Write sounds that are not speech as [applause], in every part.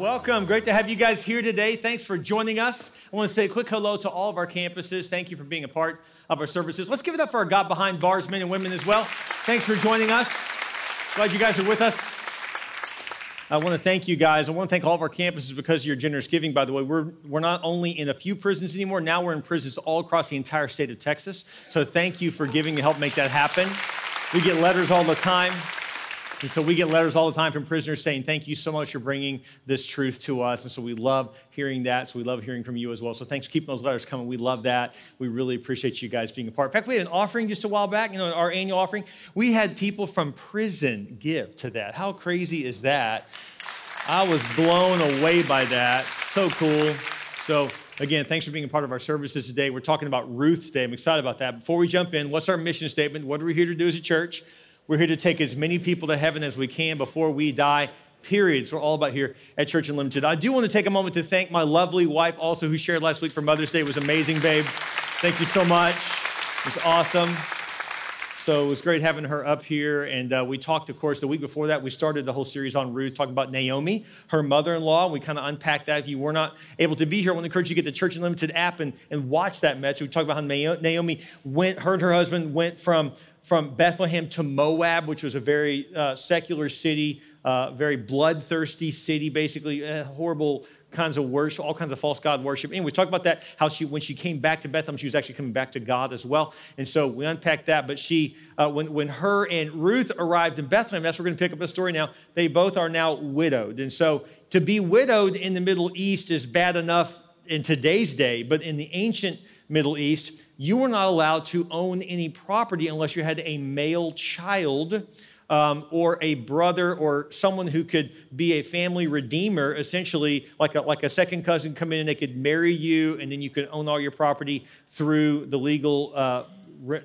Welcome. Great to have you guys here today. Thanks for joining us. I want to say a quick hello to all of our campuses. Thank you for being a part of our services. Let's give it up for our God behind bars men and women as well. Thanks for joining us. Glad you guys are with us. I want to thank you guys. I want to thank all of our campuses because of your generous giving, by the way. We're, we're not only in a few prisons anymore, now we're in prisons all across the entire state of Texas. So thank you for giving to help make that happen. We get letters all the time. And so we get letters all the time from prisoners saying, Thank you so much for bringing this truth to us. And so we love hearing that. So we love hearing from you as well. So thanks for keeping those letters coming. We love that. We really appreciate you guys being a part. In fact, we had an offering just a while back, you know, our annual offering. We had people from prison give to that. How crazy is that? I was blown away by that. So cool. So, again, thanks for being a part of our services today. We're talking about Ruth's Day. I'm excited about that. Before we jump in, what's our mission statement? What are we here to do as a church? We're here to take as many people to heaven as we can before we die. Period. So we're all about here at Church Unlimited. I do want to take a moment to thank my lovely wife, also who shared last week for Mother's Day. It was amazing, babe. Thank you so much. It was awesome. So it was great having her up here. And uh, we talked, of course, the week before that, we started the whole series on Ruth, talking about Naomi, her mother in law. We kind of unpacked that. If you were not able to be here, I want to encourage you to get the Church Unlimited app and, and watch that message. We talked about how Naomi went, heard her husband went from from Bethlehem to Moab, which was a very uh, secular city, uh, very bloodthirsty city, basically, uh, horrible kinds of worship, all kinds of false God worship. Anyway, we about that, how she, when she came back to Bethlehem, she was actually coming back to God as well. And so we unpacked that. But she, uh, when, when her and Ruth arrived in Bethlehem, that's where we're going to pick up the story now, they both are now widowed. And so to be widowed in the Middle East is bad enough in today's day, but in the ancient Middle East, you were not allowed to own any property unless you had a male child um, or a brother or someone who could be a family redeemer, essentially like a, like a second cousin come in and they could marry you and then you could own all your property through the legal. Uh,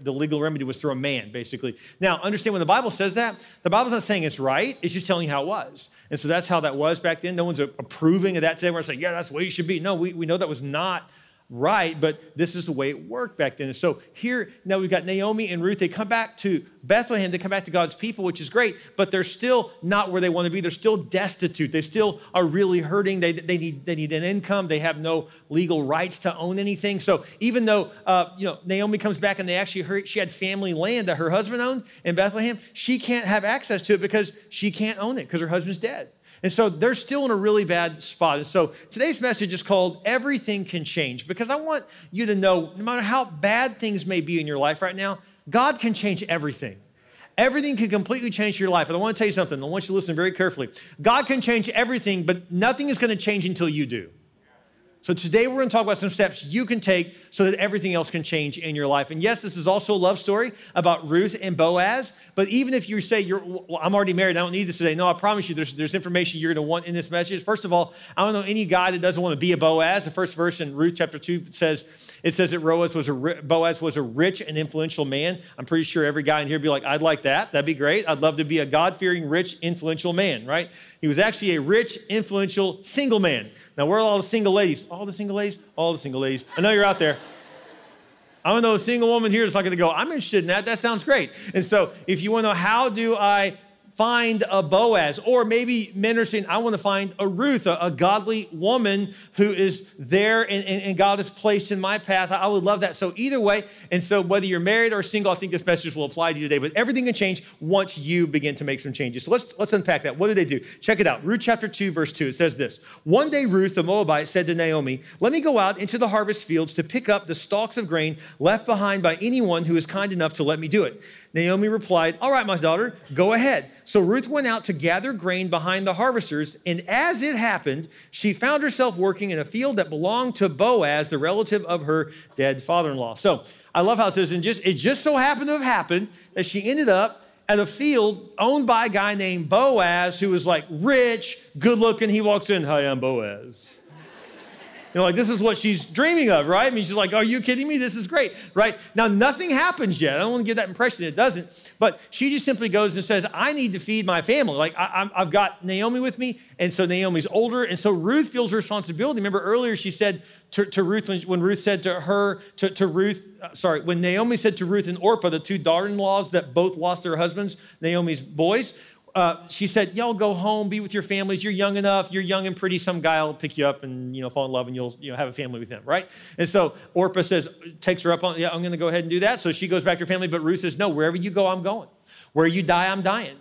the legal remedy was through a man, basically. Now, understand when the Bible says that, the Bible's not saying it's right, it's just telling you how it was. And so that's how that was back then. No one's approving of that today. We're saying, yeah, that's the way you should be. No, we, we know that was not right, but this is the way it worked back then. so here, now we've got Naomi and Ruth. They come back to Bethlehem, they come back to God's people, which is great, but they're still not where they want to be. They're still destitute. They still are really hurting. They, they, need, they need an income. They have no legal rights to own anything. So even though, uh, you know, Naomi comes back and they actually, heard, she had family land that her husband owned in Bethlehem, she can't have access to it because she can't own it because her husband's dead. And so they're still in a really bad spot. And so today's message is called Everything Can Change because I want you to know no matter how bad things may be in your life right now, God can change everything. Everything can completely change your life. And I want to tell you something. I want you to listen very carefully. God can change everything, but nothing is going to change until you do. So today we're going to talk about some steps you can take so that everything else can change in your life. And yes, this is also a love story about Ruth and Boaz. But even if you say you're, well, I'm already married, I don't need this today. No, I promise you, there's, there's information you're going to want in this message. First of all, I don't know any guy that doesn't want to be a Boaz. The first verse in Ruth chapter two says, it says that Boaz was a Boaz was a rich and influential man. I'm pretty sure every guy in here would be like, I'd like that. That'd be great. I'd love to be a God-fearing, rich, influential man. Right? He was actually a rich, influential, single man. Now, where are all the single ladies? All the single ladies? All the single ladies. I know you're out there. I don't know a single woman here that's not going to go, I'm interested in that. That sounds great. And so, if you want to know how do I find a Boaz. Or maybe men are saying, I want to find a Ruth, a, a godly woman who is there and, and, and, God has placed in my path. I would love that. So, either way, and so whether you're married or single, I think this message will apply to you today. But everything can change once you begin to make some changes. So, let's, let's unpack that. What did they do? Check it out. Ruth chapter 2, verse 2. It says this One day, Ruth the Moabite said to Naomi, Let me go out into the harvest fields to pick up the stalks of grain left behind by anyone who is kind enough to let me do it. Naomi replied, All right, my daughter, go ahead. So Ruth went out to gather grain behind the harvesters, and as it happened, she found herself working in a field that belonged to Boaz, the relative of her dead father in law. So I love how it says, and just, it just so happened to have happened that she ended up at a field owned by a guy named Boaz, who was like rich, good looking. He walks in, Hi, I'm Boaz. Know, like this is what she's dreaming of, right? I mean, she's like, Are you kidding me? This is great, right? Now, nothing happens yet. I don't want to give that impression. It doesn't. But she just simply goes and says, I need to feed my family. Like, I, have got Naomi with me. And so Naomi's older. And so Ruth feels responsibility. Remember earlier, she said to, to Ruth, when, when, Ruth said to her, to, to Ruth, uh, sorry, when Naomi said to Ruth and Orpah, the two daughter in laws that both lost their husbands, Naomi's boys, uh, she said, Y'all go home, be with your families. You're young enough. You're young and pretty. Some guy will pick you up and you know fall in love, and you'll you know have a family with him, right? And so Orpah says, takes her up on, yeah, I'm going to go ahead and do that. So she goes back to her family. But Ruth says, No, wherever you go, I'm going. Where you die, I'm dying.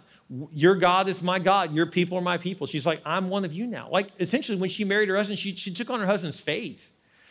Your God is my God. Your people are my people. She's like, I'm one of you now. Like essentially, when she married her husband, she, she took on her husband's faith.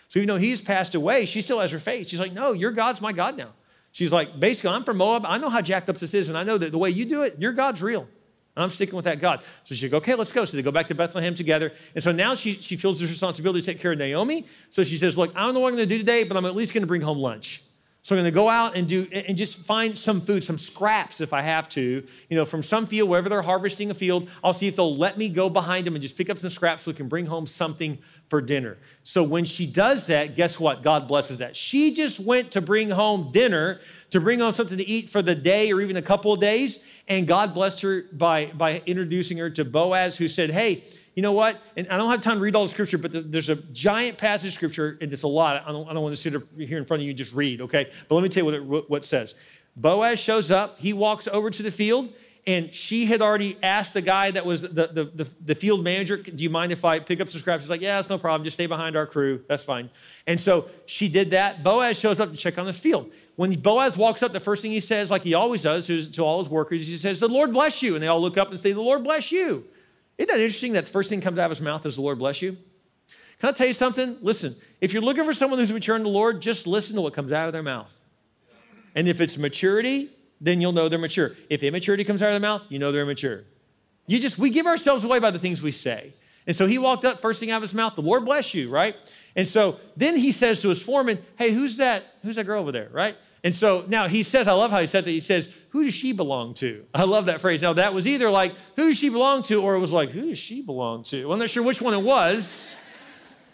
So even though he's passed away, she still has her faith. She's like, No, your God's my God now. She's like, basically, I'm from Moab. I know how jacked up this is, and I know that the way you do it, your God's real. I'm sticking with that God. So she like, okay, let's go. So they go back to Bethlehem together. And so now she, she feels this responsibility to take care of Naomi. So she says, look, I don't know what I'm going to do today, but I'm at least going to bring home lunch. So I'm going to go out and do and just find some food, some scraps if I have to, you know, from some field, wherever they're harvesting a field. I'll see if they'll let me go behind them and just pick up some scraps so we can bring home something for dinner. So when she does that, guess what? God blesses that. She just went to bring home dinner, to bring home something to eat for the day or even a couple of days. And God blessed her by, by introducing her to Boaz, who said, Hey, you know what? And I don't have time to read all the scripture, but there's a giant passage of scripture, and it's a lot. I don't, I don't want to sit here in front of you and just read, okay? But let me tell you what it, what it says. Boaz shows up, he walks over to the field, and she had already asked the guy that was the, the, the, the, field manager, Do you mind if I pick up some scraps? He's like, Yeah, it's no problem. Just stay behind our crew. That's fine. And so she did that. Boaz shows up to check on this field. When Boaz walks up, the first thing he says, like he always does to all his workers, he says, The Lord bless you. And they all look up and say, The Lord bless you. Isn't that interesting that the first thing comes out of his mouth is, The Lord bless you? Can I tell you something? Listen, if you're looking for someone who's mature in the Lord, just listen to what comes out of their mouth. And if it's maturity, then you'll know they're mature. If immaturity comes out of their mouth, you know they're immature. You just, we give ourselves away by the things we say. And so he walked up, first thing out of his mouth, the Lord bless you, right? And so then he says to his foreman, hey, who's that, who's that girl over there, right? And so now he says, I love how he said that. He says, Who does she belong to? I love that phrase. Now, that was either like, Who does she belong to? or it was like, Who does she belong to? Well, I'm not sure which one it was.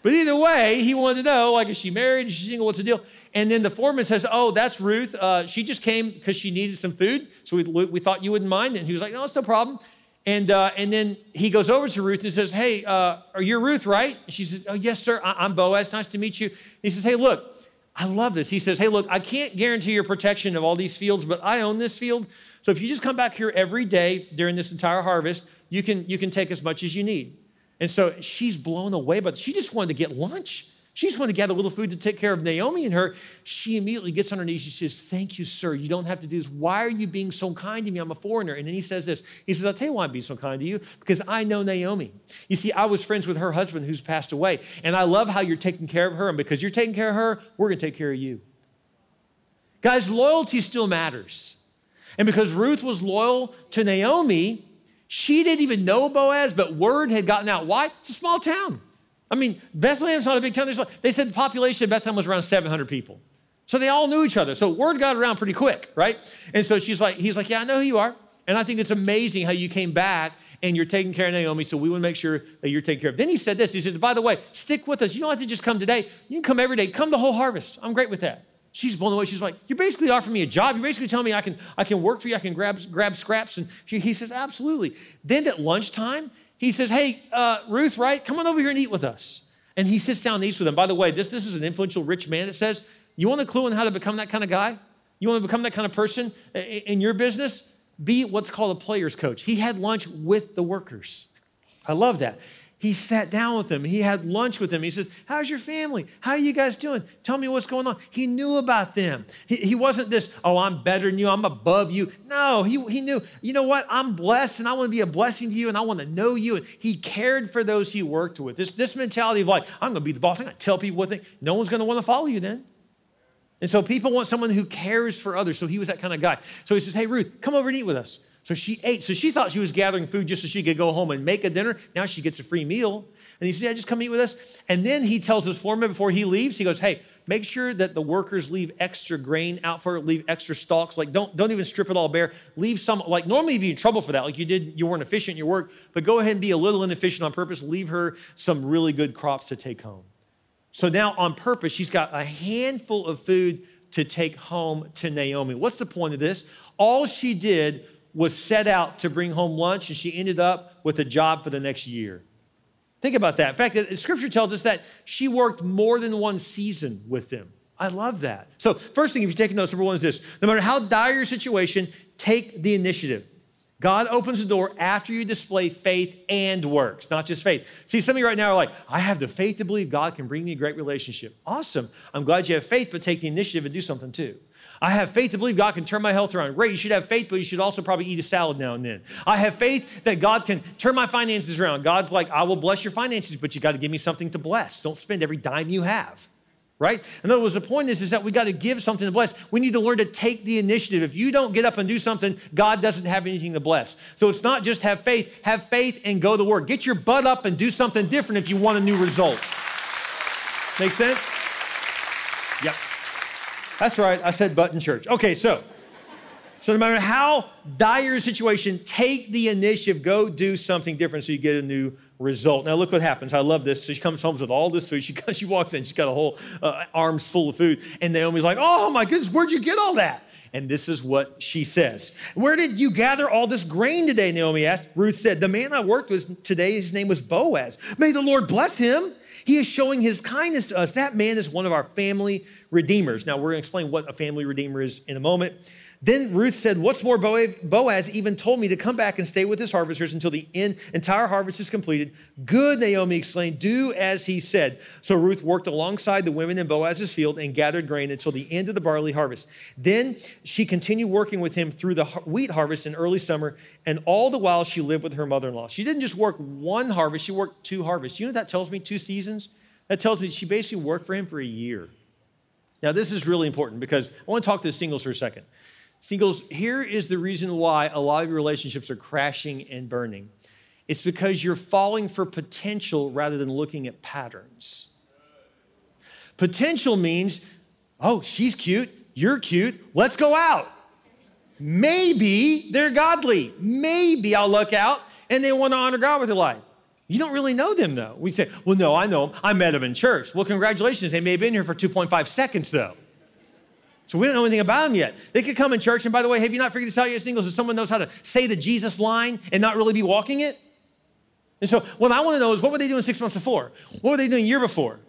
But either way, he wanted to know, like, is she married? Is she single? What's the deal? And then the foreman says, Oh, that's Ruth. Uh, she just came because she needed some food. So we, we thought you wouldn't mind. And he was like, No, it's no problem. And, uh, and then he goes over to Ruth and says, Hey, uh, are you Ruth, right? And she says, Oh, yes, sir. I- I'm Boaz. Nice to meet you. He says, Hey, look, I love this. He says, Hey, look, I can't guarantee your protection of all these fields, but I own this field. So if you just come back here every day during this entire harvest, you can, you can take as much as you need. And so she's blown away, but she just wanted to get lunch. She just wanted to gather a little food to take care of Naomi and her. She immediately gets on her knees. She says, Thank you, sir. You don't have to do this. Why are you being so kind to me? I'm a foreigner. And then he says this He says, I'll tell you why I'm being so kind to you because I know Naomi. You see, I was friends with her husband who's passed away. And I love how you're taking care of her. And because you're taking care of her, we're going to take care of you. Guys, loyalty still matters. And because Ruth was loyal to Naomi, she didn't even know Boaz, but word had gotten out. Why? It's a small town. I mean, Bethlehem's not a big town. They said the population of Bethlehem was around 700 people. So they all knew each other. So word got around pretty quick, right? And so she's like, he's like, yeah, I know who you are. And I think it's amazing how you came back and you're taking care of Naomi. So we want to make sure that you're taken care of. Then he said this. He said, by the way, stick with us. You don't have to just come today. You can come every day. Come the whole harvest. I'm great with that. She's blown away. She's like, you're basically offering me a job. You're basically telling me I can, I can work for you. I can grab, grab scraps. And she, he says, absolutely. Then at lunchtime, he says, hey, uh, Ruth, right? Come on over here and eat with us. And he sits down and eats with them. By the way, this, this is an influential rich man that says, You want a clue on how to become that kind of guy? You want to become that kind of person in your business? Be what's called a player's coach. He had lunch with the workers. I love that. He sat down with them. He had lunch with them. He said, How's your family? How are you guys doing? Tell me what's going on. He knew about them. He, he wasn't this, Oh, I'm better than you. I'm above you. No, he, he knew, you know what? I'm blessed and I want to be a blessing to you and I want to know you. And he cared for those he worked with. This, this mentality of like, I'm going to be the boss. I'm going to tell people what they, no one's going to want to follow you then. And so people want someone who cares for others. So he was that kind of guy. So he says, Hey, Ruth, come over and eat with us. So she ate. So she thought she was gathering food just so she could go home and make a dinner. Now she gets a free meal. And he says, Yeah, just come eat with us. And then he tells his foreman before he leaves, he goes, Hey, make sure that the workers leave extra grain out for it, leave extra stalks. Like don't, don't even strip it all bare. Leave some, like normally you'd be in trouble for that. Like you did, you weren't efficient in your work, but go ahead and be a little inefficient on purpose. Leave her some really good crops to take home. So now on purpose, she's got a handful of food to take home to Naomi. What's the point of this? All she did was set out to bring home lunch, and she ended up with a job for the next year. Think about that. In fact, scripture tells us that she worked more than one season with them. I love that. So, first thing, if you're taking notes, number one is this no matter how dire your situation, take the initiative. God opens the door after you display faith and works, not just faith. See, some of you right now are like, I have the faith to believe God can bring me a great relationship. Awesome. I'm glad you have faith, but take the initiative and do something too. I have faith to believe God can turn my health around. Great, you should have faith, but you should also probably eat a salad now and then. I have faith that God can turn my finances around. God's like, I will bless your finances, but you got to give me something to bless. Don't spend every dime you have right? In other words, the point is, is that we got to give something to bless. We need to learn to take the initiative. If you don't get up and do something, God doesn't have anything to bless. So it's not just have faith, have faith and go to work. Get your butt up and do something different if you want a new result. Make sense? That's right. I said butt in church. Okay, so. So no matter how dire a situation, take the initiative, go do something different so you get a new result. Now, look what happens. I love this. So she comes home with all this food. She, [laughs] she walks in, she's got a whole uh, arms full of food. And Naomi's like, oh my goodness, where'd you get all that? And this is what she says. Where did you gather all this grain today? Naomi asked. Ruth said, The man I worked with today, his name was Boaz. May the Lord bless him. He is showing his kindness to us. That man is one of our family redeemers. Now, we're going to explain what a family redeemer is in a moment. Then Ruth said, What's more, Boaz even told me to come back and stay with his harvesters until the entire harvest is completed. Good, Naomi exclaimed, do as he said. So Ruth worked alongside the women in Boaz's field and gathered grain until the end of the barley harvest. Then she continued working with him through the wheat harvest in early summer, and all the while she lived with her mother in law. She didn't just work one harvest, she worked two harvests. You know what that tells me? Two seasons? That tells me she basically worked for him for a year. Now, this is really important because I want to talk to the singles for a second. Singles, here is the reason why a lot of your relationships are crashing and burning. It's because you're falling for potential rather than looking at patterns. Potential means, oh, she's cute, you're cute, let's go out. Maybe they're godly. Maybe I'll look out and they want to honor God with their life. You don't really know them though. We say, well, no, I know them. I met them in church. Well, congratulations. They may have been here for 2.5 seconds though. So we don't know anything about them yet. They could come in church, and by the way, have you not figured this out yet, singles? If someone knows how to say the Jesus line and not really be walking it? And so what I want to know is what were they doing six months before? What were they doing a year before?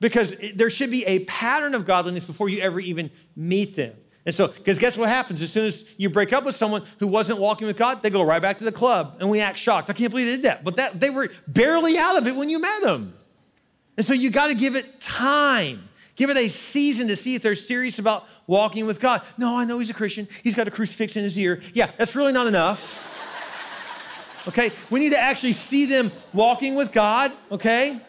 Because there should be a pattern of godliness before you ever even meet them. And so, because guess what happens? As soon as you break up with someone who wasn't walking with God, they go right back to the club, and we act shocked. I can't believe they did that. But that they were barely out of it when you met them. And so you got to give it time. Give it a season to see if they're serious about walking with God. No, I know he's a Christian. He's got a crucifix in his ear. Yeah, that's really not enough. [laughs] Okay? We need to actually see them walking with God, okay?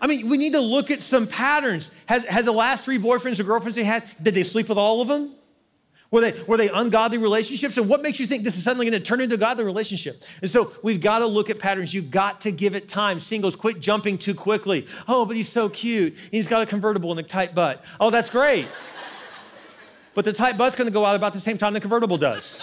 I mean, we need to look at some patterns. Has, the last three boyfriends or girlfriends they had, did they sleep with all of them? Were they, were they ungodly relationships? And what makes you think this is suddenly going to turn into a godly relationship? And so we've got to look at patterns. You've got to give it time. Singles, quit jumping too quickly. Oh, but he's so cute. He's got a convertible and a tight butt. Oh, that's great. [laughs] but the tight butt's going to go out about the same time the convertible does.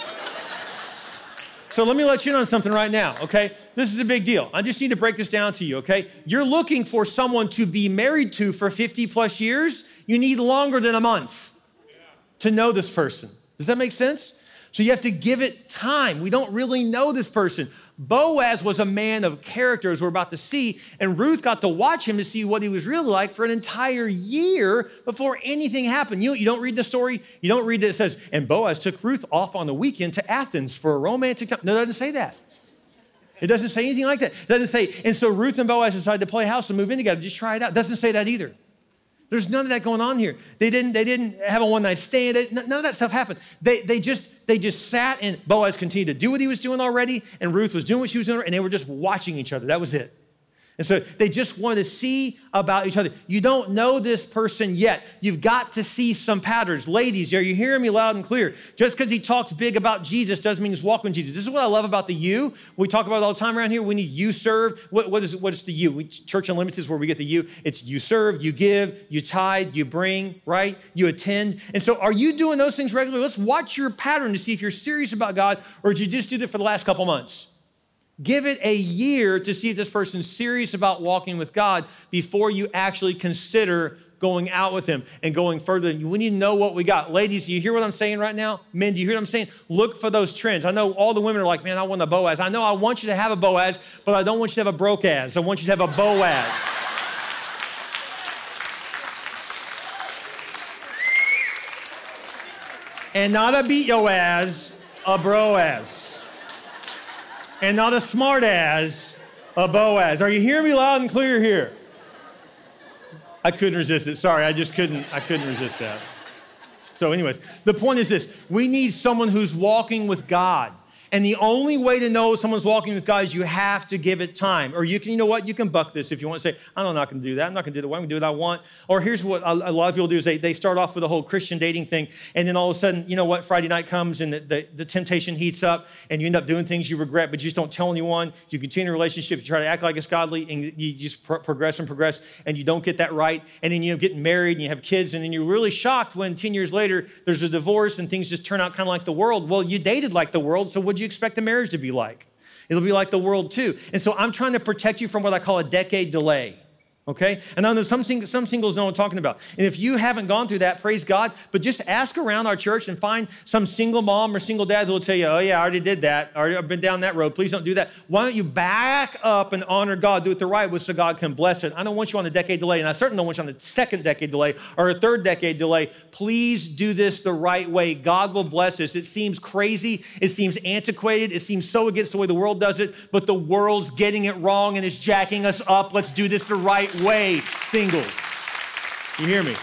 So let me let you know something right now, okay? This is a big deal. I just need to break this down to you, okay? You're looking for someone to be married to for 50 plus years. You need longer than a month to know this person. Does that make sense? So you have to give it time. We don't really know this person. Boaz was a man of character, as we're about to see, and Ruth got to watch him to see what he was really like for an entire year before anything happened. You, you don't read the story, you don't read that it says, and Boaz took Ruth off on the weekend to Athens for a romantic time. No, it doesn't say that. It doesn't say anything like that. It doesn't say, and so Ruth and Boaz decided to play house and move in together. Just try it out. It doesn't say that either. There's none of that going on here. They didn't, they didn't have a one night stand. None of that stuff happened. They, they, just, they just sat and Boaz continued to do what he was doing already, and Ruth was doing what she was doing, and they were just watching each other. That was it. And so they just want to see about each other. You don't know this person yet. You've got to see some patterns. Ladies, are you hearing me loud and clear? Just because he talks big about Jesus doesn't mean he's walking Jesus. This is what I love about the you. We talk about it all the time around here. We need you serve. What, what, is, what is the you? We, Church Unlimited is where we get the you. It's you serve, you give, you tithe, you bring, right? You attend. And so are you doing those things regularly? Let's watch your pattern to see if you're serious about God or did you just do that for the last couple months? Give it a year to see if this person's serious about walking with God before you actually consider going out with him and going further. We need to know what we got. Ladies, you hear what I'm saying right now? Men, do you hear what I'm saying? Look for those trends. I know all the women are like, man, I want a Boaz. I know I want you to have a Boaz, but I don't want you to have a broke ass. I want you to have a Boaz. and not a beat yo ass, a bro ass. And not a smart as a Boaz. Are you hearing me loud and clear here? I couldn't resist it. Sorry, I just couldn't, I couldn't resist that. So, anyways, the point is this we need someone who's walking with God. And the only way to know someone's walking with God is you have to give it time. Or you can, you know what, you can buck this if you want to say, I'm not going to do that. I'm not going to do that. I'm going to do what I want. Or here's what a, lot of people do is they, they start off with a whole Christian dating thing. And then all of a sudden, you know what, Friday night comes and the, the, the temptation heats up and you end up doing things you regret, but you just don't tell anyone. You continue a relationship, you try to act like it's godly and you just pro- progress and progress and you don't get that right. And then you get married and you have kids and then you're really shocked when 10 years later there's a divorce and things just turn out kind of like the world. Well, you dated like the world, so what'd you expect the marriage to to be like. It'll be like the world too. And so I'm trying to protect you from what I call a decade delay okay? And I know some, sing- some singles know what I'm talking about. And if you haven't gone through that, praise God, but just ask around our church and find some single mom or single dad who will tell you, oh, yeah, I already did that. Already, I've been down that road. Please don't do that. Why don't you back up and honor God, do it the right way so God can bless it? I don't want you on a decade delay, and I certainly don't want you on a second decade delay or a third decade delay. Please do this the right way. God will bless us. It seems crazy. It seems antiquated. It seems so against the way the world does it, but the world's getting it wrong and it's jacking us up. Let's do this the right way, singles. You hear me?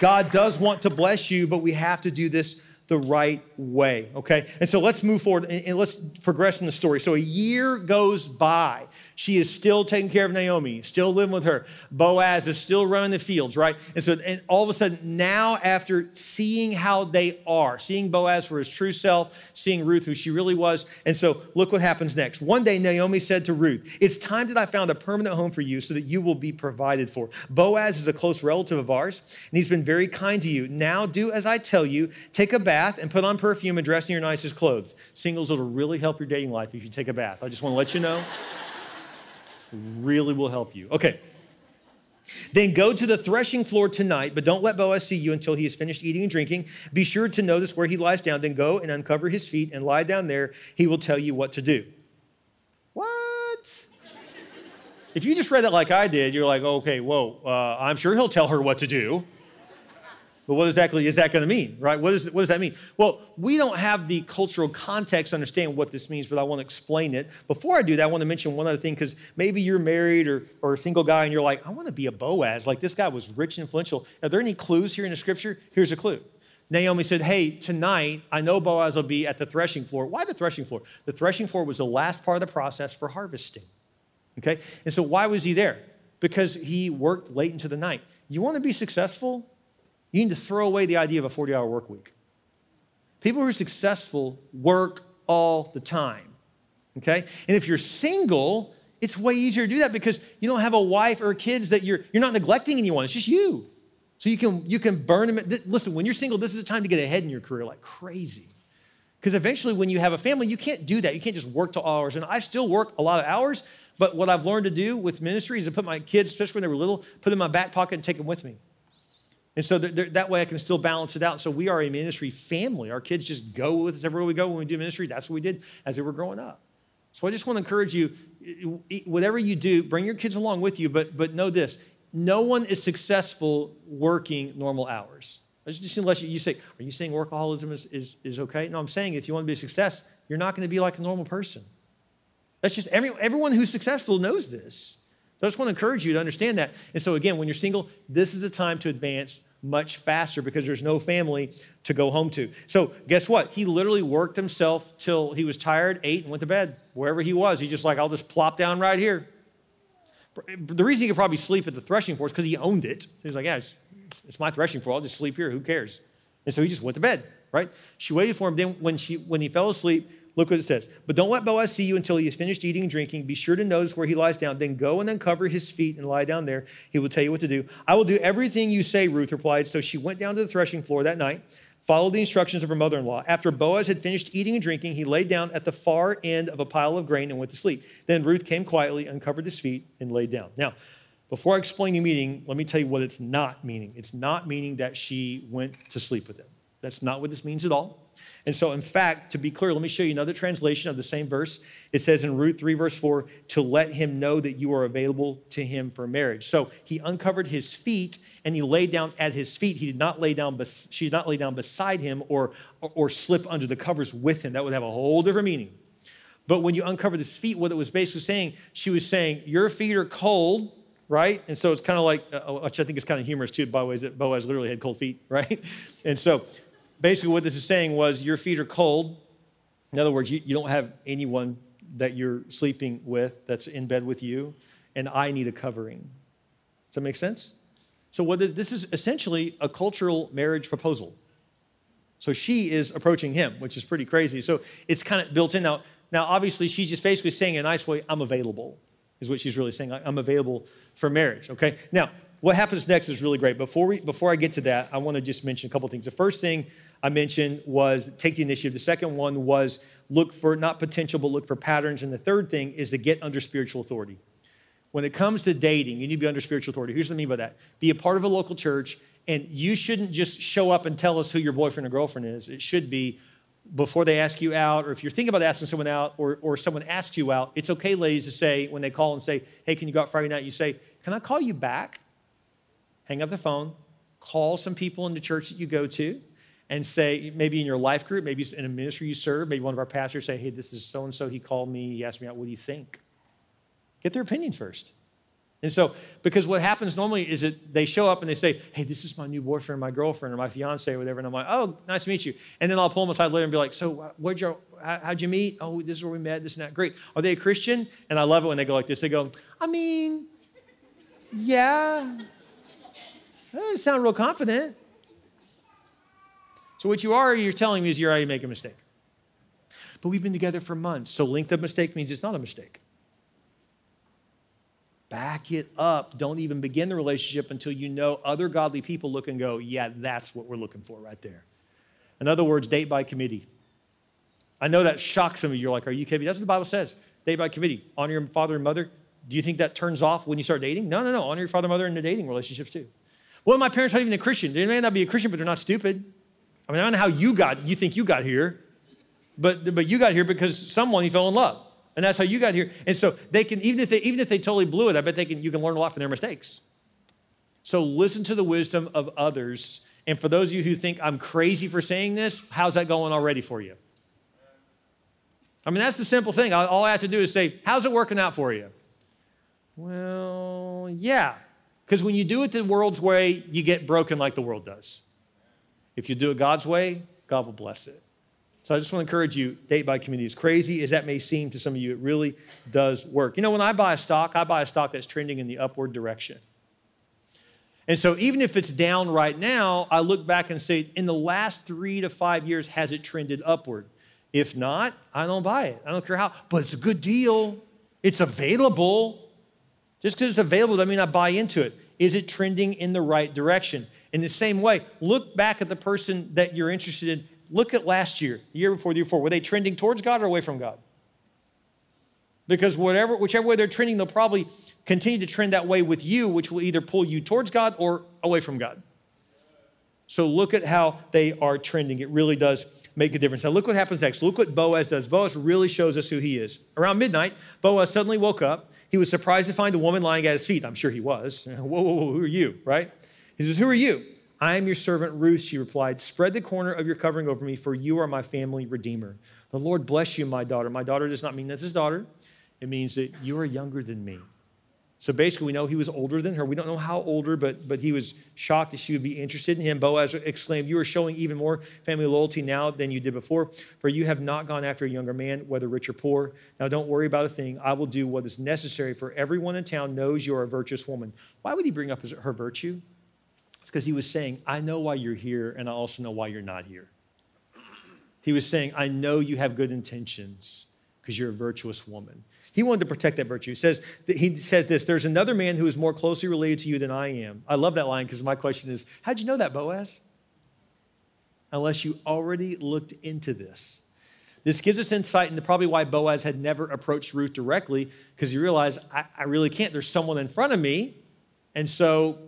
God does want to bless you, but we have to do this the right way, okay? And so let's move forward and, and, let's progress in the story. So a year goes by. She is still taking care of Naomi, still living with her. Boaz is still running the fields, right? And so and all of a sudden, now after seeing how they are, seeing Boaz for his true self, seeing Ruth who she really was, and so look what happens next. One day Naomi said to Ruth, It's time that I found a permanent home for you so that you will be provided for. Boaz is a close relative of ours, and he's been very kind to you. Now do as I tell you, take a bath bath and put on perfume and dress in your nicest clothes. Singles, it'll really help your dating life if you take a bath. I just want to let you know. really will help you. Okay. Then go to the threshing floor tonight, but don't let Boaz see you until he has finished eating and drinking. Be sure to notice where he lies down. Then go and uncover his feet and lie down there. He will tell you what to do. What? if you just read that like I did, you're like, okay, whoa, uh, I'm sure he'll tell her what to do. But what exactly is that going to mean, right? What, is, what does that mean? Well, we don't have the cultural context to understand what this means, but I want to explain it. Before I do that, I want to mention one other thing because maybe you're married or, or a single guy and you're like, I want to be a Boaz. Like this guy was rich and influential. Are there any clues here in the scripture? Here's a clue. Naomi said, Hey, tonight I know Boaz will be at the threshing floor. Why the threshing floor? The threshing floor was the last part of the process for harvesting. Okay? And so why was he there? Because he worked late into the night. You want to be successful? You need to throw away the idea of a 40 hour work week. People who are successful work all the time. Okay? And if you're single, it's way easier to do that because you don't have a wife or kids that you're you're not neglecting anyone. It's just you. So you can you can burn them. Listen, when you're single, this is a time to get ahead in your career like crazy. Because eventually, when you have a family, you can't do that. You can't just work till hours. And I still work a lot of hours, but what I've learned to do with ministry is to put my kids, especially when they were little, put them in my back pocket and take them with me. And so that way I can still balance it out. So we are a ministry family. Our kids just go with us everywhere we go when we do ministry. That's what we did as they were growing up. So I just want to encourage you, whatever you do, bring your kids along with you, but, but know this no one is successful working normal hours. Just unless you, you say, are you saying workaholism is, is, is okay? No, I'm saying if you want to be a success, you're not going to be like a normal person. That's just every, everyone who's successful knows this. So I just want to encourage you to understand that. And so, again, when you're single, this is a time to advance much faster because there's no family to go home to. So, guess what? He literally worked himself till he was tired, ate, and went to bed. Wherever he was, he's just like, I'll just plop down right here. The reason he could probably sleep at the threshing floor is because he owned it. He's like, Yeah, it's, it's my threshing floor. I'll just sleep here. Who cares? And so he just went to bed, right? She waited for him. Then, when, she, when he fell asleep, Look what it says. But don't let Boaz see you until he has finished eating and drinking. Be sure to notice where he lies down. Then go and uncover his feet and lie down there. He will tell you what to do. I will do everything you say, Ruth replied. So she went down to the threshing floor that night, followed the instructions of her mother in law. After Boaz had finished eating and drinking, he lay down at the far end of a pile of grain and went to sleep. Then Ruth came quietly, uncovered his feet, and laid down. Now, before I explain the meaning, let me tell you what it's not meaning. It's not meaning that she went to sleep with him. That's not what this means at all. And so, in fact, to be clear, let me show you another translation of the same verse. It says in Ruth 3, verse 4, to let him know that you are available to him for marriage. So he uncovered his feet and he laid down at his feet. He did not lay down, she did not lay down beside him or, or, or slip under the covers with him. That would have a whole different meaning. But when you uncover his feet, what it was basically saying, she was saying, Your feet are cold, right? And so it's kind of like, uh, which I think is kind of humorous too, by the way, that Boaz literally had cold feet, [laughs] right? And so basically what this is saying was, Your feet are cold. In other words, you, you don't have anyone that you're sleeping with that's in bed with you, and I need a covering. Does that make sense? So what is, this is essentially a cultural marriage proposal. So she is approaching him, which is pretty crazy. So it's kind of built in now. Now, obviously, she's just basically saying in a nice way, I'm available, is what she's really saying. I'm available for marriage, okay? Now, what happens next is really great. Before, we, before I get to that, I want to just mention a couple things. The first thing I mentioned was take the initiative. The second one was look for not potential, but look for patterns. And the third thing is to get under spiritual authority. When it comes to dating, you need to be under spiritual authority. Here's what I mean by that be a part of a local church, and you shouldn't just show up and tell us who your boyfriend or girlfriend is. It should be before they ask you out, or if you're thinking about asking someone out, or, or someone asks you out, it's okay, ladies, to say when they call and say, Hey, can you go out Friday night? You say, Can I call you back? Hang up the phone, call some people in the church that you go to, and say, maybe in your life group, maybe in a ministry you serve, maybe one of our pastors say, Hey, this is so and so. He called me, he asked me out. What do you think? Get their opinion first. And so, because what happens normally is that they show up and they say, Hey, this is my new boyfriend, my girlfriend, or my fiance, or whatever. And I'm like, Oh, nice to meet you. And then I'll pull them aside later and be like, So, uh, where'd you, how'd you meet? Oh, this is where we met, this and that. Great. Are they a Christian? And I love it when they go like this. They go, I mean, yeah. Eh, they sound real confident. So, what you are, you're telling me is you're already making a mistake. But we've been together for months. So, length of mistake means it's not a mistake. Back it up. Don't even begin the relationship until you know other godly people look and go, yeah, that's what we're looking for right there. In other words, date by committee. I know that shocks some of you. You're like, are you kidding? That's what the Bible says. Date by committee. Honor your father and mother. Do you think that turns off when you start dating? No, no, no. Honor your father and mother in the dating relationships too. Well, my parents aren't even a Christian. They may not be a Christian, but they're not stupid. I mean, I don't know how you got, you think you got here, but, but you got here because someone you fell in love. And that's how you got here. And so they can, even if they, even if they totally blew it, I bet they can, you can learn a lot from their mistakes. So listen to the wisdom of others. And for those of you who think I'm crazy for saying this, how's that going already for you? I mean, that's the simple thing. All I have to do is say, how's it working out for you? Well, yeah. Because when you do it the world's way, you get broken like the world does. If you do it God's way, God will bless it. So I just want to encourage you, date by community. As crazy as that may seem to some of you, it really does work. You know, when I buy a stock, I buy a stock that's trending in the upward direction. And so even if it's down right now, I look back and say, in the last three to five years, has it trended upward? If not, I don't buy it. I don't care how, but it's a good deal. It's available. Just because it's available doesn't mean I buy into it. Is it trending in the right direction? In the same way, look back at the person that you're interested in. Look at last year, the year before, the year before. Were they trending towards God or away from God? Because whatever, whichever way they're trending, they'll probably continue to trend that way with you, which will either pull you towards God or away from God. So look at how they are trending. It really does make a difference. Now look what happens next. Look what Boaz does. Boaz really shows us who he is. Around midnight, Boaz suddenly woke up. He was surprised to find the woman lying at his feet. I'm sure he was. [laughs] Whoa, whoa, whoa, who are you, right? He says, Who are you? I am your servant Ruth, she replied. Spread the corner of your covering over me, for you are my family redeemer. The Lord bless you, my daughter. My daughter does not mean that's his daughter, it means that you are younger than me. So basically, we know he was older than her. We don't know how older, but, but he was shocked that she would be interested in him. Boaz exclaimed, You are showing even more family loyalty now than you did before, for you have not gone after a younger man, whether rich or poor. Now don't worry about a thing. I will do what is necessary, for everyone in town knows you are a virtuous woman. Why would he bring up her virtue? It's because he was saying, I know why you're here, and I also know why you're not here. He was saying, I know you have good intentions because you're a virtuous woman. He wanted to protect that virtue. He says, he says this there's another man who is more closely related to you than I am. I love that line because my question is, how'd you know that, Boaz? Unless you already looked into this. This gives us insight into probably why Boaz had never approached Ruth directly because he realized, I, I really can't. There's someone in front of me. And so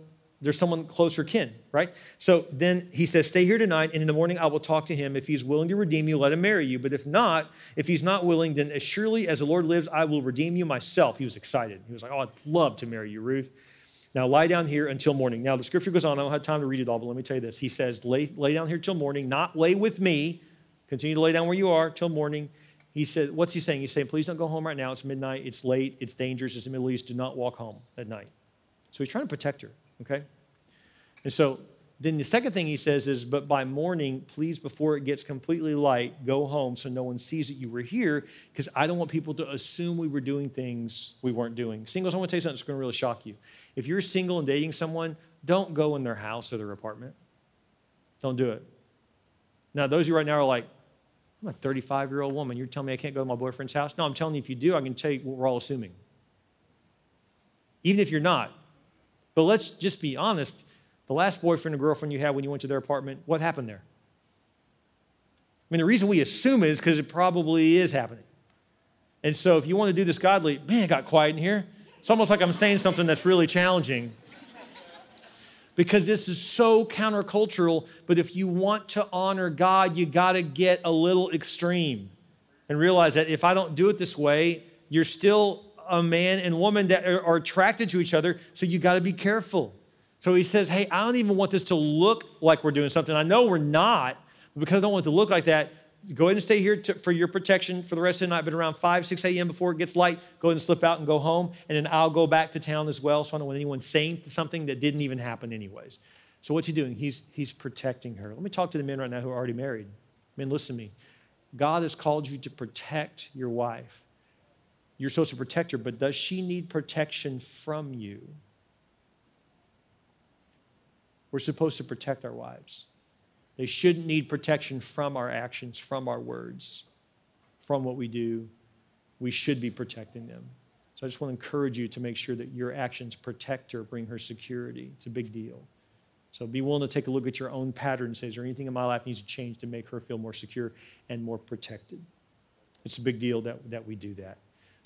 there's someone closer kin, right? So then he says, Stay here tonight, and in the morning I will talk to him. If he's willing to redeem you, let him marry you. But if not, if he's not willing, then as surely as the Lord lives, I will redeem you myself. He was excited. He was like, Oh, I'd love to marry you, Ruth. Now lie down here until morning. Now the scripture goes on. I don't have time to read it all, but let me tell you this. He says, Lay, lay down here till morning, not lay with me. Continue to lay down where you are till morning. he said, What's he saying? He's saying, Please don't go home right now. It's midnight. It's late. It's dangerous. It's the Middle East. Do not walk home at night. So he's trying to protect her, okay? And so then the second thing he says is, But by morning, please, before it gets completely light, go home so no one sees that you were here, because I don't want people to assume we were doing things we weren't doing. Singles, I want to tell you something that's going to really shock you. If you're single and dating someone, don't go in their house or their apartment. Don't do it. Now, those of you right now are like, I'm a 35 year old woman. You're telling me I can't go to my boyfriend's house? No, I'm telling you, if you do, I can tell you what we're all assuming. Even if you're not. But let's just be honest. The last boyfriend or girlfriend you had when you went to their apartment, what happened there? I mean, the reason we assume is because it probably is happening. And so if you want to do this godly, man, it got quiet in here. It's almost like I'm saying something that's really challenging because this is so countercultural. But if you want to honor God, you got to get a little extreme and realize that if I don't do it this way, you're still a man and woman that are, attracted to each other. So you got to be careful. So he says, Hey, I don't even want this to look like we're doing something. I know we're not, but because I don't want it to look like that, go ahead and stay here to, for your protection for the rest of the night. But around 5, 6 a.m. before it gets light, go ahead and slip out and go home. And then I'll go back to town as well. So I don't want anyone saying something that didn't even happen, anyways. So what's he doing? He's, he's protecting her. Let me talk to the men right now who are already married. Men, listen to me. God has called you to protect your wife. You're supposed to protect her, but does she need protection from you? We're supposed to protect our wives. They shouldn't need protection from our actions, from our words, from what we do. We should be protecting them. So I just want to encourage you to make sure that your actions protect her, bring her security. It's a big deal. So be willing to take a look at your own pattern and say, is there anything in my life needs to change to make her feel more secure and more protected? It's a big deal that, that we do that.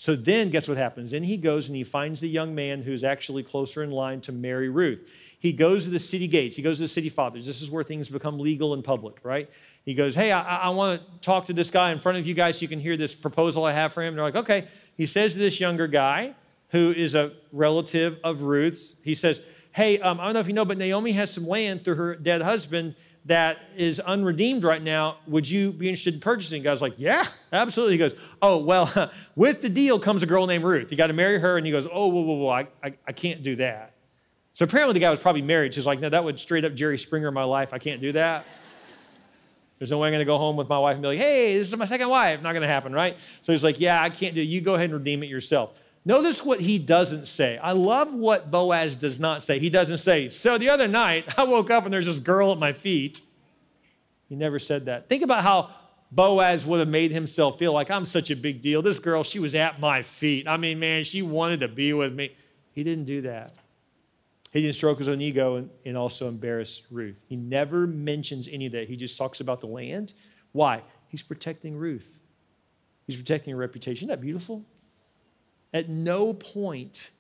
So then, guess what happens? Then he goes and he finds the young man who's actually closer in line to marry Ruth. He goes to the city gates. He goes to the city fathers. This is where things become legal and public, right? He goes, Hey, I, I want to talk to this guy in front of you guys so you can hear this proposal I have for him. they're like, Okay. He says to this younger guy, who is a relative of Ruth's, he says, Hey, um, I don't know if you know, but Naomi has some land through her dead husband that is unredeemed right now. Would you be interested in purchasing? Guy's like, Yeah, absolutely. He goes, Oh, well, [laughs] with the deal comes a girl named Ruth. You got to marry her. And he goes, Oh, whoa, whoa, whoa, I, I, I can't do that. So apparently the guy was probably married. She's like, No, that would straight up Jerry Springer my life. I can't do that. [laughs] There's no way I'm going to go home with my wife and be like, Hey, this is my second wife. Not going to happen, right? So he's like, Yeah, I can't do it. You go ahead and redeem it yourself. Notice what he doesn't say. I love what Boaz does not say. He doesn't say, So the other night, [laughs] I woke up and there's this girl at my feet. He never said that. Think about how Boaz would have made himself feel like I'm such a big deal. This girl, she was at my feet. I mean, man, she wanted to be with me. He didn't do that. He didn't stroke his own ego and, and also embarrass Ruth. He never mentions any of that. He just talks about the land. Why? He's protecting Ruth. He's protecting her reputation. Isn't that beautiful? At no point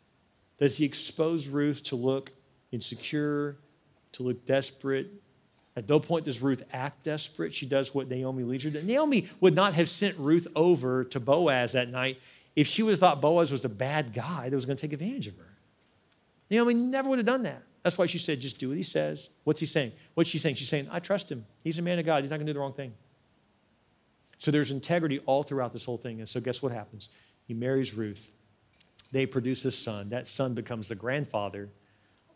does he expose Ruth to look insecure, to look desperate. At no point does Ruth act desperate. She does what Naomi leads her to. Naomi would not have sent Ruth over to Boaz that night if she would have thought Boaz was a bad guy that was going to take advantage of her. Naomi never would have done that. That's why she said, just do what he says. What's he saying? What's she saying? She's saying, I trust him. He's a man of God. He's not going to do the wrong thing. So there's integrity all throughout this whole thing. And so guess what happens? He marries Ruth. They produce a son. That son becomes the grandfather.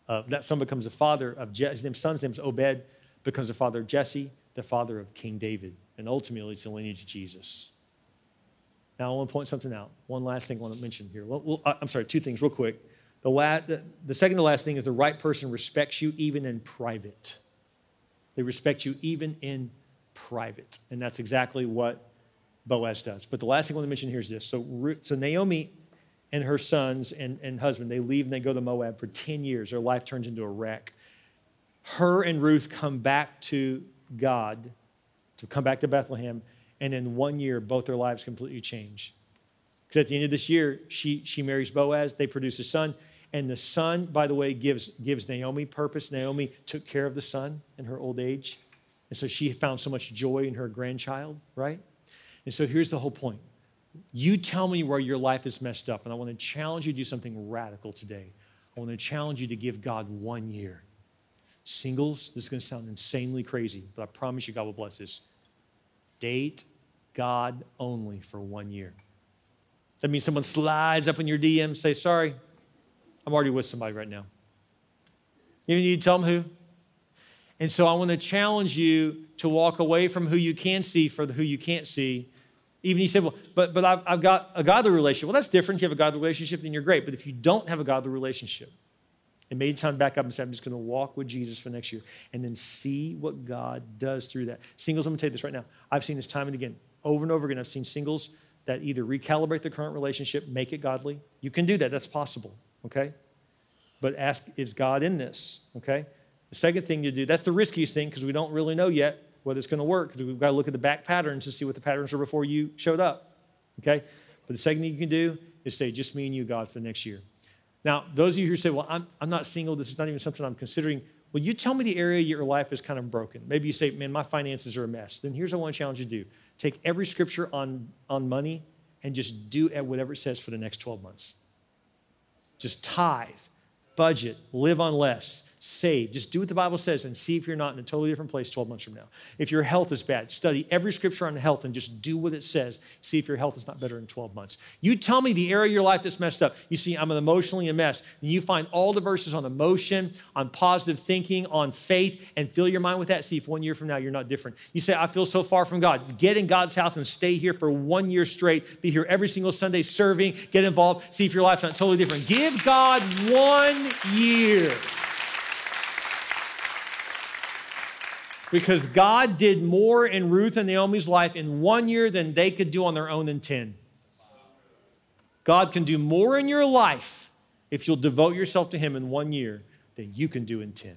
Of, that son becomes the father of Je- his name, son's name is Obed, becomes the father of Jesse, the father of King David. And ultimately, it's the lineage of Jesus. Now, I want to point something out. One last thing I want to mention here. Well, I'm sorry, two things real quick. The, la- the, the second to last thing is the right person respects you even in private. They respect you even in private. And that's exactly what Boaz does. But the last thing I want to mention here is this. So, so Naomi and her sons and, and husband, they leave and they go to Moab for 10 years. Their life turns into a wreck. Her and Ruth come back to God, to come back to Bethlehem, and in one year, both their lives completely change. Because at the end of this year, she, she marries Boaz, they produce a son, and the son, by the way, gives, gives Naomi purpose. Naomi took care of the son in her old age. And so she found so much joy in her grandchild, right? And so here's the whole point. You tell me where your life is messed up, and I want to challenge you to do something radical today. I want to challenge you to give God one year. Singles, this is going to sound insanely crazy, but I promise you God will bless this. Date, God only for one year. That means someone slides up in your DM, say, Sorry, I'm already with somebody right now. You need to tell them who? And so I want to challenge you to walk away from who you can see for who you can't see. Even you said, well, but, but I've, I've got a godly relationship. Well, that's different. If you have a godly relationship, then you're great. But if you don't have a godly relationship, it made time back up and say, I'm just going to walk with Jesus for next year and then see what God does through that. Singles, I'm going to tell you this right now. I've seen this time and again, over and over again. I've seen singles that either recalibrate their current relationship, make it godly. You can do that, that's possible, okay? But ask, is God in this, okay? The second thing you do, that's the riskiest thing because we don't really know yet whether it's going to work because we've got to look at the back patterns to see what the patterns are before you showed up, okay? But the second thing you can do is say, just me and you, God, for the next year. Now, those of you who say, well, I'm, I'm not single, this is not even something I'm considering, well, you tell me the area your life is kind of broken. Maybe you say, man, my finances are a mess. Then here's what I want to challenge you to do take every scripture on, on money and just do at whatever it says for the next 12 months. Just tithe, budget, live on less save. Just do what the Bible says and see if you're not in a totally different place 12 months from now. If your health is bad, study every scripture on health and just do what it says. See if your health is not better in 12 months. You tell me the area of your life that's messed up. You see, I'm emotionally a mess. And you find all the verses on emotion, on positive thinking, on faith, and fill your mind with that. See if one year from now you're not different. You say, I feel so far from God. Get in God's house and stay here for one year straight. Be here every single Sunday serving. Get involved. See if your life's not totally different. Give God one year. Because God did more in Ruth and Naomi's life in one year than they could do on their own in 10. God can do more in your life if you'll devote yourself to Him in one year than you can do in 10.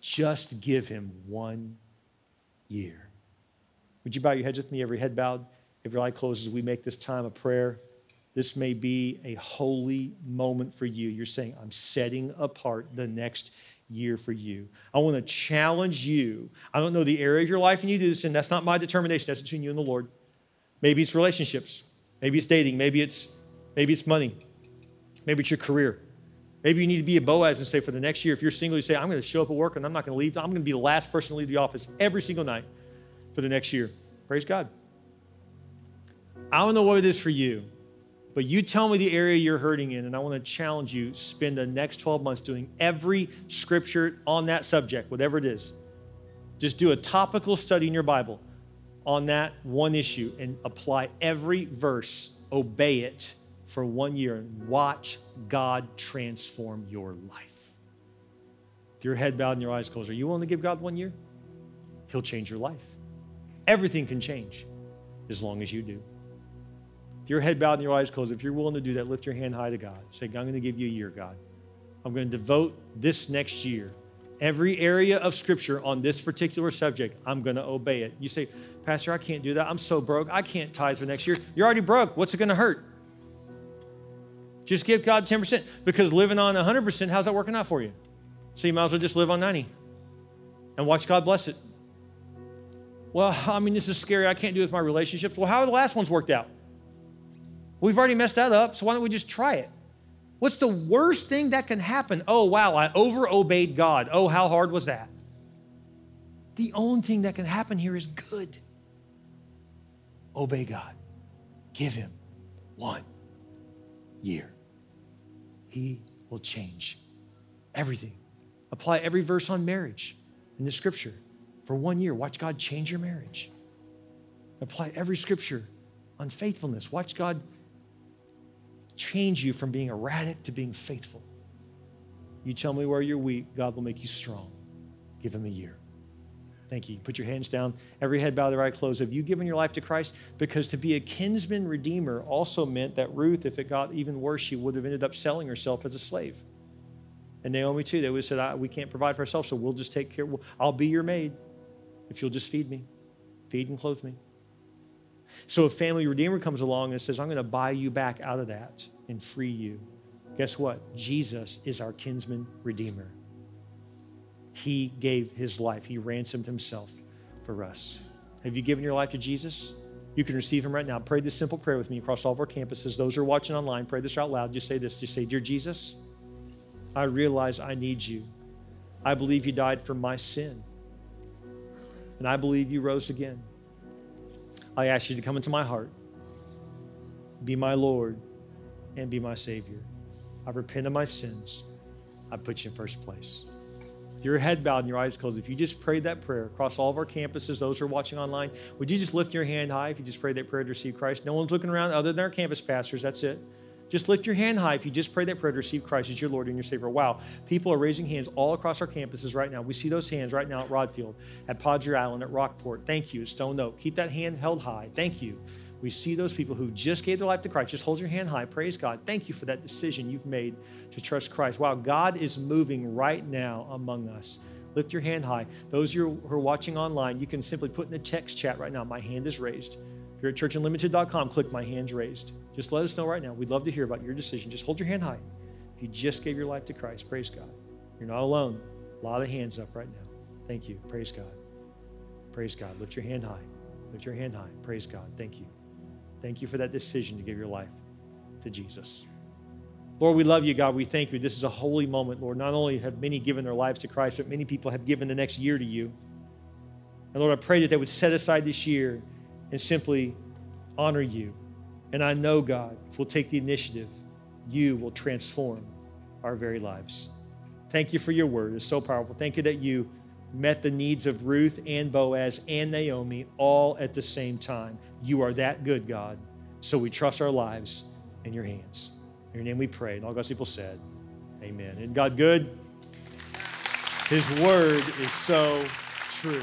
Just give Him one year. Would you bow your heads with me, every head bowed, every eye closed as we make this time of prayer? This may be a holy moment for you. You're saying, I'm setting apart the next year for you. I want to challenge you. I don't know the area of your life and you do this, and that's not my determination. That's between you and the Lord. Maybe it's relationships. Maybe it's dating. Maybe it's maybe it's money. Maybe it's your career. Maybe you need to be a Boaz and say, for the next year, if you're single, you say, I'm going to show up at work and I'm not going to leave. I'm going to be the last person to leave the office every single night for the next year. Praise God. I don't know what it is for you. But you tell me the area you're hurting in, and I want to challenge you spend the next 12 months doing every scripture on that subject, whatever it is. Just do a topical study in your Bible on that one issue and apply every verse, obey it for one year, and watch God transform your life. With your head bowed and your eyes closed, are you willing to give God one year? He'll change your life. Everything can change as long as you do your head bowed and your eyes closed, if you're willing to do that, lift your hand high to God. Say, I'm going to give you a year, God. I'm going to devote this next year. Every area of scripture on this particular subject, I'm going to obey it. You say, Pastor, I can't do that. I'm so broke. I can't tithe for next year. You're already broke. What's it going to hurt? Just give God 10% because living on 100%, how's that working out for you? So you might as well just live on 90 and watch God bless it. Well, I mean, this is scary. I can't do it with my relationships. Well, how are the last ones worked out? We've already messed that up, so why don't we just try it? What's the worst thing that can happen? Oh, wow, I over obeyed God. Oh, how hard was that? The only thing that can happen here is good. Obey God. Give Him one year. He will change everything. Apply every verse on marriage in the scripture for one year. Watch God change your marriage. Apply every scripture on faithfulness. Watch God change you from being erratic to being faithful. You tell me where you're weak, God will make you strong. Give him a year. Thank you. Put your hands down. Every head bowed, the right closed. Have you given your life to Christ? Because to be a kinsman redeemer also meant that Ruth, if it got even worse, she would have ended up selling herself as a slave. And Naomi too. They would have said, ah, "We can't provide for ourselves, so we'll just take care. I'll be your maid if you'll just feed me, feed and clothe me." So a family redeemer comes along and says, I'm going to buy you back out of that and free you. Guess what? Jesus is our kinsman redeemer. He gave his life, he ransomed himself for us. Have you given your life to Jesus? You can receive him right now. Pray this simple prayer with me across all of our campuses. Those who are watching online, pray this out loud. Just say this. Just say, Dear Jesus, I realize I need you. I believe you died for my sin. And I believe you rose again. I ask you to come into my heart, be my Lord, and be my Savior. I repent of my sins. I put you in first place. With your head bowed and your eyes closed, if you just prayed that prayer across all of our campuses, those who are watching online, would you just lift your hand high if you just prayed that prayer to receive Christ? No one's looking around other than our campus pastors. That's it. Just lift your hand high if you just prayed that prayer to receive Christ as your Lord and your Savior. Wow. People are raising hands all across our campuses right now. We see those hands right now at Rodfield, at Padre Island, at Rockport. Thank you. Stone Oak. Keep that hand held high. Thank you. We see those people who just gave their life to Christ. Just hold your hand high. Praise God. Thank you for that decision you've made to trust Christ. Wow, God is moving right now among us. Lift your hand high. Those who are watching online, you can simply put in the text chat right now, my hand is raised. If you're at churchunlimited.com, click my hand's raised. Just let us know right now. We'd love to hear about your decision. Just hold your hand high. If you just gave your life to Christ, praise God. You're not alone. A lot of hands up right now. Thank you. Praise God. Praise God. Lift your hand high. Lift your hand high. Praise God. Thank you. Thank you for that decision to give your life to Jesus. Lord, we love you, God. We thank you. This is a holy moment, Lord. Not only have many given their lives to Christ, but many people have given the next year to you. And Lord, I pray that they would set aside this year and simply honor you. And I know, God, if we'll take the initiative, you will transform our very lives. Thank you for your word. It's so powerful. Thank you that you met the needs of Ruth and Boaz and Naomi all at the same time. You are that good, God. So we trust our lives in your hands. In your name we pray. And all God's people said, Amen. And God good? His word is so true.